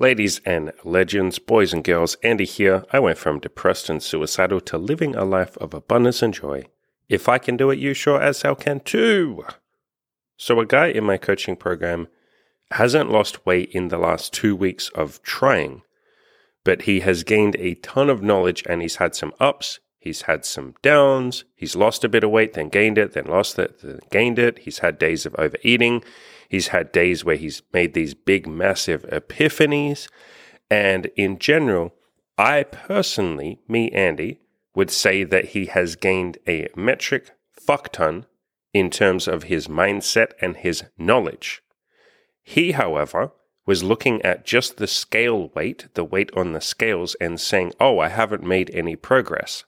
Ladies and legends, boys and girls, Andy here. I went from depressed and suicidal to living a life of abundance and joy. If I can do it, you sure as hell can too. So, a guy in my coaching program hasn't lost weight in the last two weeks of trying, but he has gained a ton of knowledge and he's had some ups, he's had some downs, he's lost a bit of weight, then gained it, then lost it, then gained it. He's had days of overeating. He's had days where he's made these big, massive epiphanies. And in general, I personally, me, Andy, would say that he has gained a metric fuck ton in terms of his mindset and his knowledge. He, however, was looking at just the scale weight, the weight on the scales, and saying, Oh, I haven't made any progress.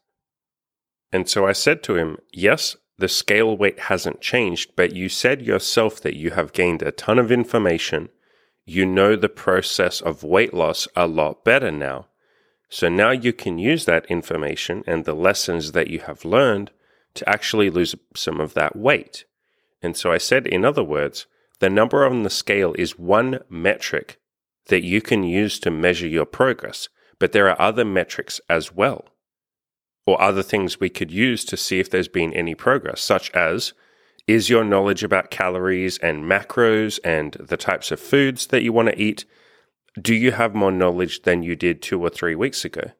And so I said to him, Yes, the scale weight hasn't changed, but you said yourself that you have gained a ton of information. You know the process of weight loss a lot better now. So now you can use that information and the lessons that you have learned to actually lose some of that weight. And so I said, in other words, the number on the scale is one metric that you can use to measure your progress, but there are other metrics as well or other things we could use to see if there's been any progress, such as is your knowledge about calories and macros and the types of foods that you want to eat? Do you have more knowledge than you did two or three weeks ago?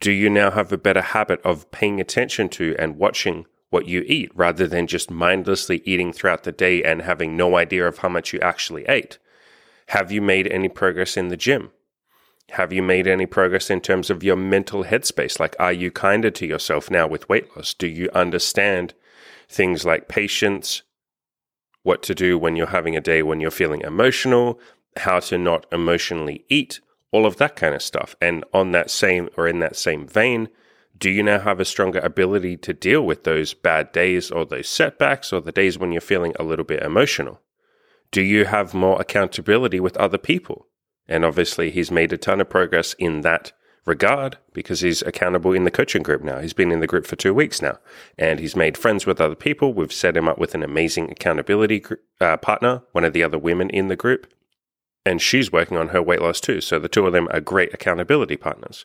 Do you now have a better habit of paying attention to and watching what you eat rather than just mindlessly eating throughout the day and having no idea of how much you actually ate? Have you made any progress in the gym? Have you made any progress in terms of your mental headspace? Like, are you kinder to yourself now with weight loss? Do you understand things like patience, what to do when you're having a day when you're feeling emotional, how to not emotionally eat, all of that kind of stuff? And on that same or in that same vein, do you now have a stronger ability to deal with those bad days or those setbacks or the days when you're feeling a little bit emotional? Do you have more accountability with other people? And obviously, he's made a ton of progress in that regard because he's accountable in the coaching group now. He's been in the group for two weeks now and he's made friends with other people. We've set him up with an amazing accountability uh, partner, one of the other women in the group. And she's working on her weight loss too. So the two of them are great accountability partners.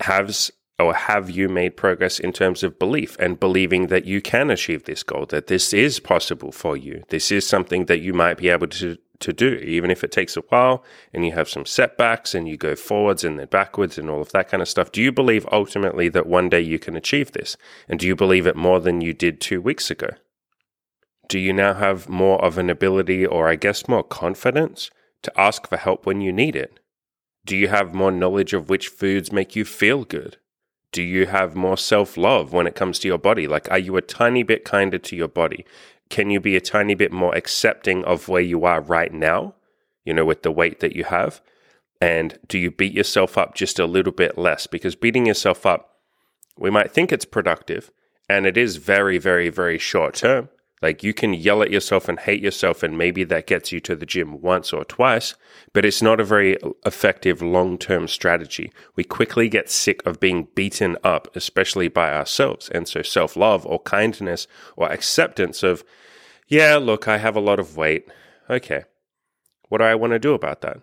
Has or have you made progress in terms of belief and believing that you can achieve this goal, that this is possible for you? This is something that you might be able to to do, even if it takes a while and you have some setbacks and you go forwards and then backwards and all of that kind of stuff. Do you believe ultimately that one day you can achieve this? And do you believe it more than you did two weeks ago? Do you now have more of an ability, or I guess more confidence, to ask for help when you need it? Do you have more knowledge of which foods make you feel good? Do you have more self love when it comes to your body? Like, are you a tiny bit kinder to your body? Can you be a tiny bit more accepting of where you are right now, you know, with the weight that you have? And do you beat yourself up just a little bit less? Because beating yourself up, we might think it's productive, and it is very, very, very short term. Like you can yell at yourself and hate yourself, and maybe that gets you to the gym once or twice, but it's not a very effective long term strategy. We quickly get sick of being beaten up, especially by ourselves. And so self love or kindness or acceptance of, yeah, look, I have a lot of weight. Okay. What do I want to do about that?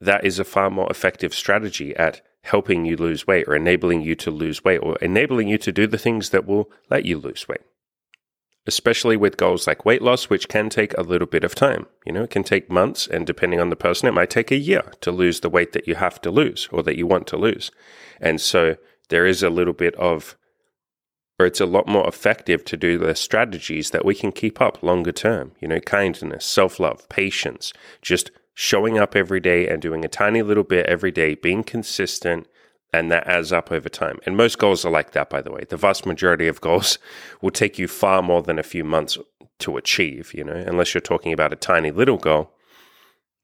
That is a far more effective strategy at helping you lose weight or enabling you to lose weight or enabling you to do the things that will let you lose weight especially with goals like weight loss, which can take a little bit of time. You know, it can take months, and depending on the person, it might take a year to lose the weight that you have to lose or that you want to lose. And so there is a little bit of, or it's a lot more effective to do the strategies that we can keep up longer term. You know, kindness, self love, patience, just showing up every day and doing a tiny little bit every day, being consistent and that adds up over time. And most goals are like that, by the way. The vast majority of goals will take you far more than a few months to achieve, you know, unless you're talking about a tiny little goal.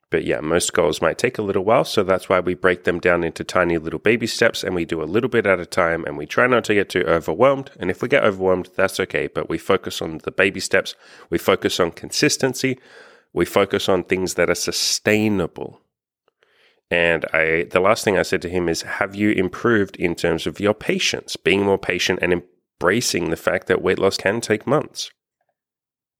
But yeah, most goals might take a little while. So that's why we break them down into tiny little baby steps and we do a little bit at a time and we try not to get too overwhelmed. And if we get overwhelmed, that's okay. But we focus on the baby steps, we focus on consistency, we focus on things that are sustainable and I, the last thing I said to him is, have you improved in terms of your patience, being more patient and embracing the fact that weight loss can take months?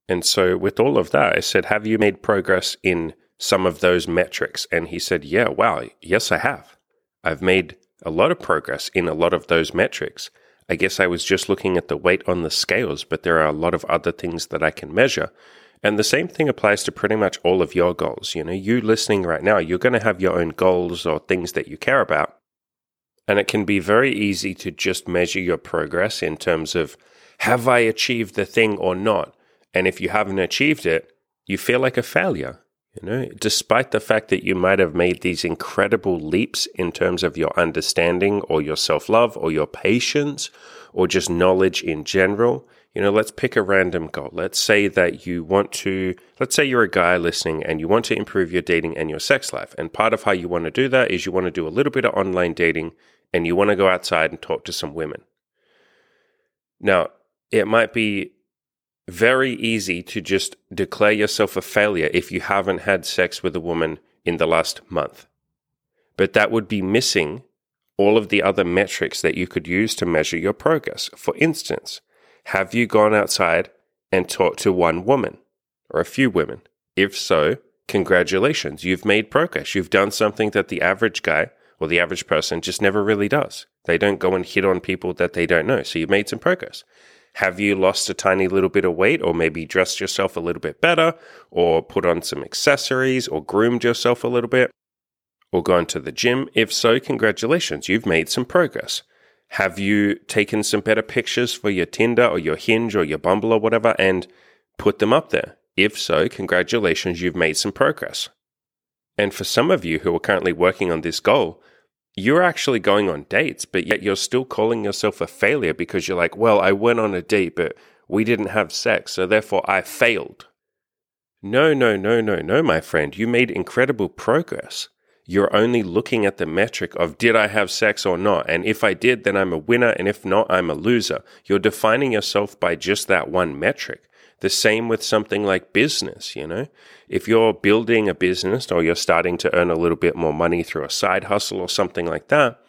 And so, with all of that, I said, have you made progress in some of those metrics? And he said, Yeah, wow, yes, I have. I've made a lot of progress in a lot of those metrics. I guess I was just looking at the weight on the scales, but there are a lot of other things that I can measure. And the same thing applies to pretty much all of your goals. You know, you listening right now, you're going to have your own goals or things that you care about. And it can be very easy to just measure your progress in terms of have I achieved the thing or not? And if you haven't achieved it, you feel like a failure. You know, despite the fact that you might have made these incredible leaps in terms of your understanding or your self love or your patience or just knowledge in general, you know, let's pick a random goal. Let's say that you want to, let's say you're a guy listening and you want to improve your dating and your sex life. And part of how you want to do that is you want to do a little bit of online dating and you want to go outside and talk to some women. Now, it might be very easy to just declare yourself a failure if you haven't had sex with a woman in the last month. But that would be missing all of the other metrics that you could use to measure your progress. For instance, have you gone outside and talked to one woman or a few women? If so, congratulations, you've made progress. You've done something that the average guy or the average person just never really does. They don't go and hit on people that they don't know. So you've made some progress. Have you lost a tiny little bit of weight or maybe dressed yourself a little bit better or put on some accessories or groomed yourself a little bit or gone to the gym? If so, congratulations, you've made some progress. Have you taken some better pictures for your Tinder or your Hinge or your Bumble or whatever and put them up there? If so, congratulations, you've made some progress. And for some of you who are currently working on this goal, you're actually going on dates, but yet you're still calling yourself a failure because you're like, well, I went on a date, but we didn't have sex, so therefore I failed. No, no, no, no, no, my friend. You made incredible progress. You're only looking at the metric of did I have sex or not? And if I did, then I'm a winner. And if not, I'm a loser. You're defining yourself by just that one metric. The same with something like business, you know? If you're building a business or you're starting to earn a little bit more money through a side hustle or something like that,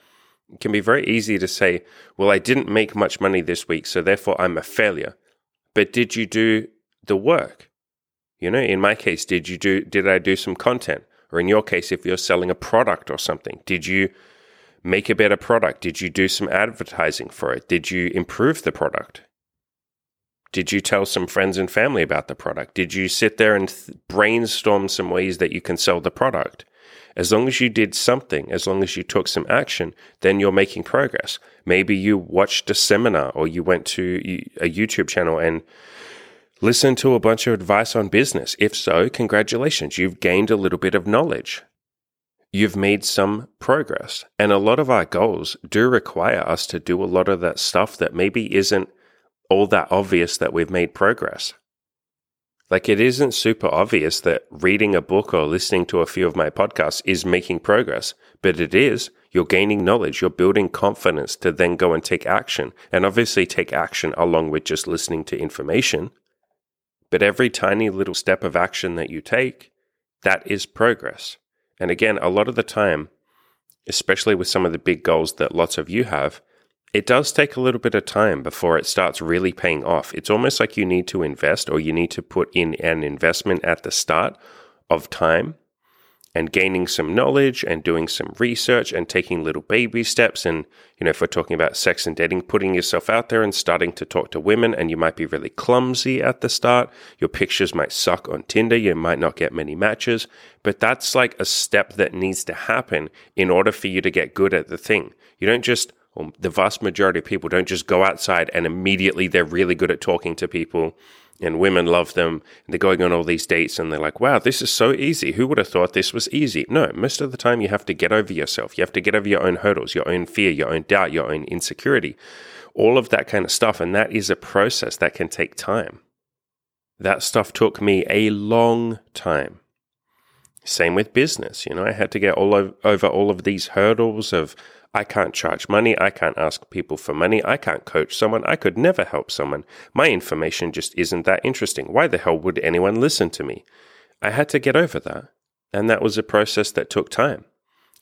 it can be very easy to say, well, I didn't make much money this week, so therefore I'm a failure. But did you do the work? You know, in my case, did you do did I do some content? Or in your case, if you're selling a product or something, did you make a better product? Did you do some advertising for it? Did you improve the product? Did you tell some friends and family about the product? Did you sit there and th- brainstorm some ways that you can sell the product? As long as you did something, as long as you took some action, then you're making progress. Maybe you watched a seminar or you went to a YouTube channel and listened to a bunch of advice on business. If so, congratulations, you've gained a little bit of knowledge. You've made some progress. And a lot of our goals do require us to do a lot of that stuff that maybe isn't all that obvious that we've made progress. Like, it isn't super obvious that reading a book or listening to a few of my podcasts is making progress, but it is. You're gaining knowledge, you're building confidence to then go and take action, and obviously take action along with just listening to information. But every tiny little step of action that you take, that is progress. And again, a lot of the time, especially with some of the big goals that lots of you have, it does take a little bit of time before it starts really paying off. It's almost like you need to invest or you need to put in an investment at the start of time and gaining some knowledge and doing some research and taking little baby steps. And, you know, if we're talking about sex and dating, putting yourself out there and starting to talk to women, and you might be really clumsy at the start. Your pictures might suck on Tinder. You might not get many matches, but that's like a step that needs to happen in order for you to get good at the thing. You don't just the vast majority of people don't just go outside and immediately they're really good at talking to people and women love them and they're going on all these dates and they're like, wow, this is so easy. Who would have thought this was easy? No, most of the time you have to get over yourself. You have to get over your own hurdles, your own fear, your own doubt, your own insecurity, all of that kind of stuff. And that is a process that can take time. That stuff took me a long time. Same with business. You know, I had to get all over all of these hurdles of I can't charge money. I can't ask people for money. I can't coach someone. I could never help someone. My information just isn't that interesting. Why the hell would anyone listen to me? I had to get over that. And that was a process that took time.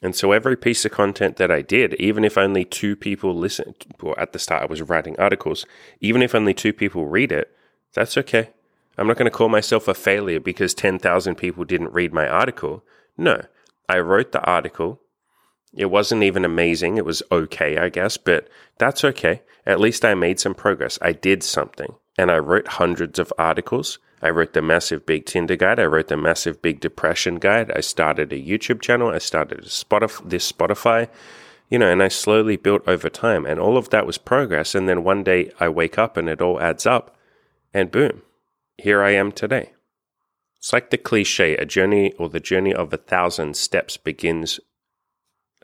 And so every piece of content that I did, even if only two people listened, well, at the start I was writing articles, even if only two people read it, that's okay. I'm not going to call myself a failure because 10,000 people didn't read my article. No, I wrote the article. It wasn't even amazing. It was okay, I guess, but that's okay. At least I made some progress. I did something. And I wrote hundreds of articles. I wrote the massive big Tinder guide. I wrote the massive big depression guide. I started a YouTube channel. I started a Spotify, this Spotify, you know, and I slowly built over time. And all of that was progress. And then one day I wake up and it all adds up. And boom, here I am today. It's like the cliche a journey or the journey of a thousand steps begins.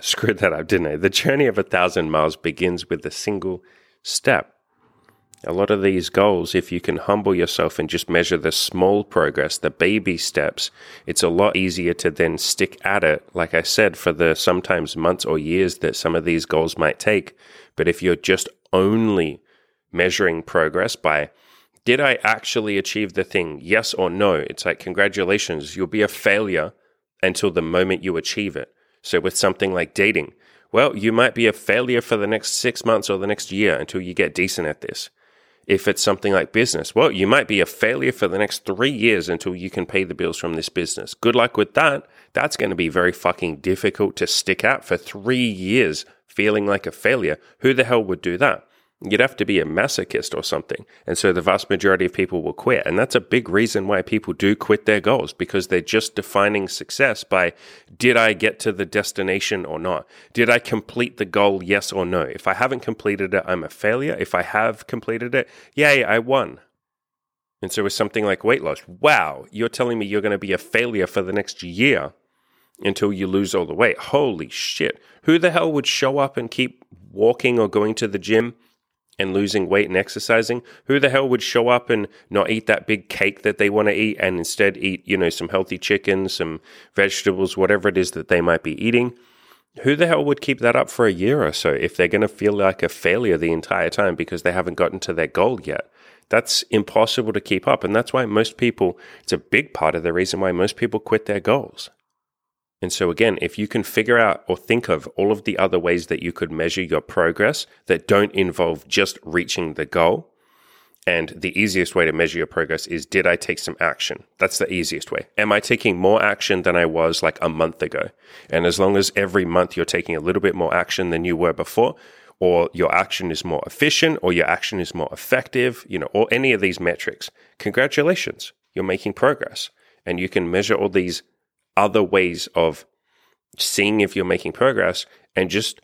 Screwed that up, didn't I? The journey of a thousand miles begins with a single step. A lot of these goals, if you can humble yourself and just measure the small progress, the baby steps, it's a lot easier to then stick at it, like I said, for the sometimes months or years that some of these goals might take. But if you're just only measuring progress by did I actually achieve the thing? Yes or no? It's like, congratulations, you'll be a failure until the moment you achieve it. So, with something like dating, well, you might be a failure for the next six months or the next year until you get decent at this. If it's something like business, well, you might be a failure for the next three years until you can pay the bills from this business. Good luck with that. That's going to be very fucking difficult to stick out for three years feeling like a failure. Who the hell would do that? You'd have to be a masochist or something. And so the vast majority of people will quit. And that's a big reason why people do quit their goals because they're just defining success by did I get to the destination or not? Did I complete the goal, yes or no? If I haven't completed it, I'm a failure. If I have completed it, yay, I won. And so with something like weight loss, wow, you're telling me you're going to be a failure for the next year until you lose all the weight. Holy shit. Who the hell would show up and keep walking or going to the gym? And losing weight and exercising, who the hell would show up and not eat that big cake that they want to eat and instead eat, you know, some healthy chicken, some vegetables, whatever it is that they might be eating? Who the hell would keep that up for a year or so if they're going to feel like a failure the entire time because they haven't gotten to their goal yet? That's impossible to keep up. And that's why most people, it's a big part of the reason why most people quit their goals. And so, again, if you can figure out or think of all of the other ways that you could measure your progress that don't involve just reaching the goal, and the easiest way to measure your progress is did I take some action? That's the easiest way. Am I taking more action than I was like a month ago? And as long as every month you're taking a little bit more action than you were before, or your action is more efficient, or your action is more effective, you know, or any of these metrics, congratulations, you're making progress. And you can measure all these other ways of seeing if you're making progress and just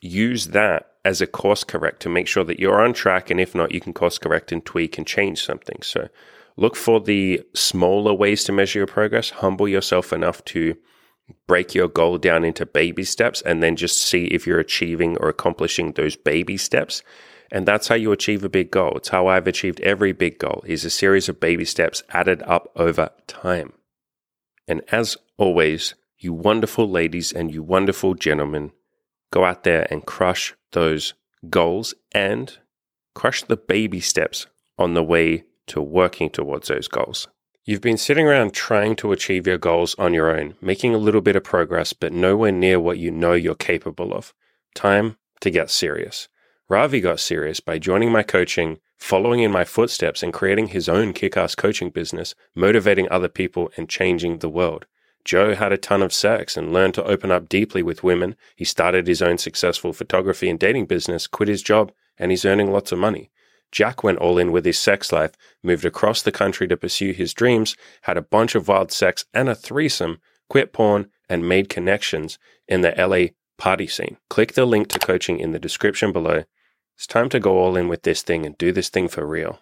use that as a course correct to make sure that you're on track. And if not, you can course correct and tweak and change something. So look for the smaller ways to measure your progress. Humble yourself enough to break your goal down into baby steps and then just see if you're achieving or accomplishing those baby steps. And that's how you achieve a big goal. It's how I've achieved every big goal is a series of baby steps added up over time. And as always, you wonderful ladies and you wonderful gentlemen, go out there and crush those goals and crush the baby steps on the way to working towards those goals. You've been sitting around trying to achieve your goals on your own, making a little bit of progress, but nowhere near what you know you're capable of. Time to get serious. Ravi got serious by joining my coaching, following in my footsteps, and creating his own kick ass coaching business, motivating other people and changing the world. Joe had a ton of sex and learned to open up deeply with women. He started his own successful photography and dating business, quit his job, and he's earning lots of money. Jack went all in with his sex life, moved across the country to pursue his dreams, had a bunch of wild sex and a threesome, quit porn, and made connections in the LA party scene. Click the link to coaching in the description below it's time to go all in with this thing and do this thing for real.